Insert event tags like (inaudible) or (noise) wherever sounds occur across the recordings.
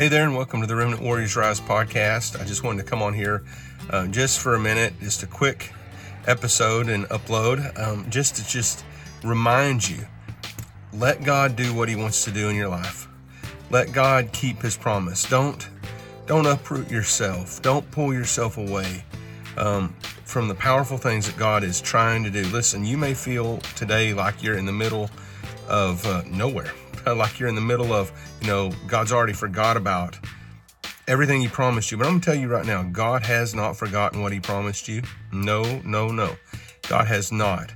Hey there, and welcome to the Remnant Warriors Rise podcast. I just wanted to come on here uh, just for a minute, just a quick episode and upload, um, just to just remind you let God do what He wants to do in your life. Let God keep His promise. Don't don't uproot yourself. Don't pull yourself away um, from the powerful things that God is trying to do. Listen, you may feel today like you're in the middle of uh, nowhere (laughs) like you're in the middle of, you know, God's already forgot about everything He promised you. But I'm going to tell you right now, God has not forgotten what He promised you. No, no, no. God has not.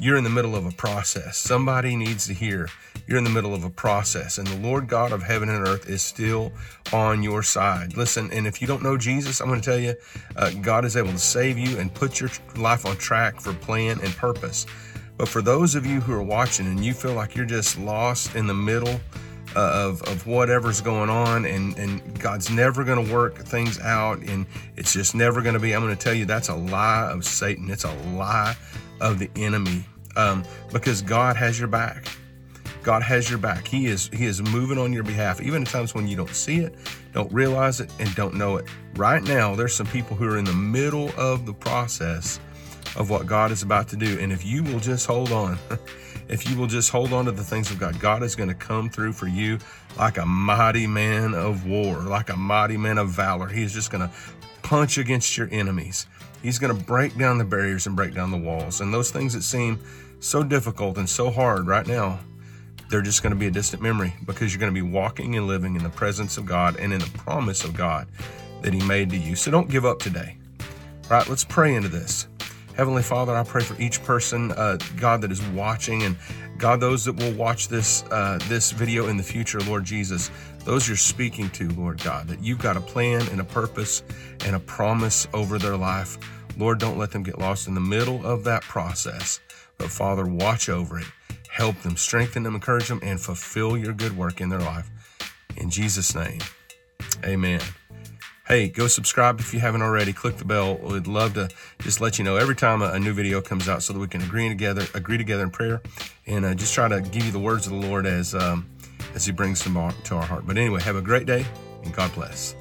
You're in the middle of a process. Somebody needs to hear you're in the middle of a process, and the Lord God of heaven and earth is still on your side. Listen, and if you don't know Jesus, I'm going to tell you, uh, God is able to save you and put your life on track for plan and purpose. But for those of you who are watching and you feel like you're just lost in the middle uh, of, of whatever's going on and, and God's never going to work things out and it's just never going to be, I'm going to tell you that's a lie of Satan. It's a lie of the enemy um, because God has your back. God has your back. He is He is moving on your behalf, even at times when you don't see it, don't realize it, and don't know it. Right now, there's some people who are in the middle of the process of what God is about to do. And if you will just hold on, (laughs) if you will just hold on to the things of God, God is going to come through for you like a mighty man of war, like a mighty man of valor. He is just going to punch against your enemies. He's going to break down the barriers and break down the walls. And those things that seem so difficult and so hard right now, they're just going to be a distant memory because you're going to be walking and living in the presence of God and in the promise of God that He made to you. So don't give up today. All right, let's pray into this. Heavenly Father, I pray for each person, uh, God, that is watching, and God, those that will watch this uh, this video in the future, Lord Jesus, those you're speaking to, Lord God, that you've got a plan and a purpose and a promise over their life. Lord, don't let them get lost in the middle of that process. But Father, watch over it, help them, strengthen them, encourage them, and fulfill your good work in their life. In Jesus' name, amen. Hey, go subscribe if you haven't already. Click the bell. We'd love to just let you know every time a, new video comes out, so that we can agree together, agree together in prayer, and uh, just try to give you the words of the Lord as um, as He brings them to our heart. But anyway, have a great day, and God bless.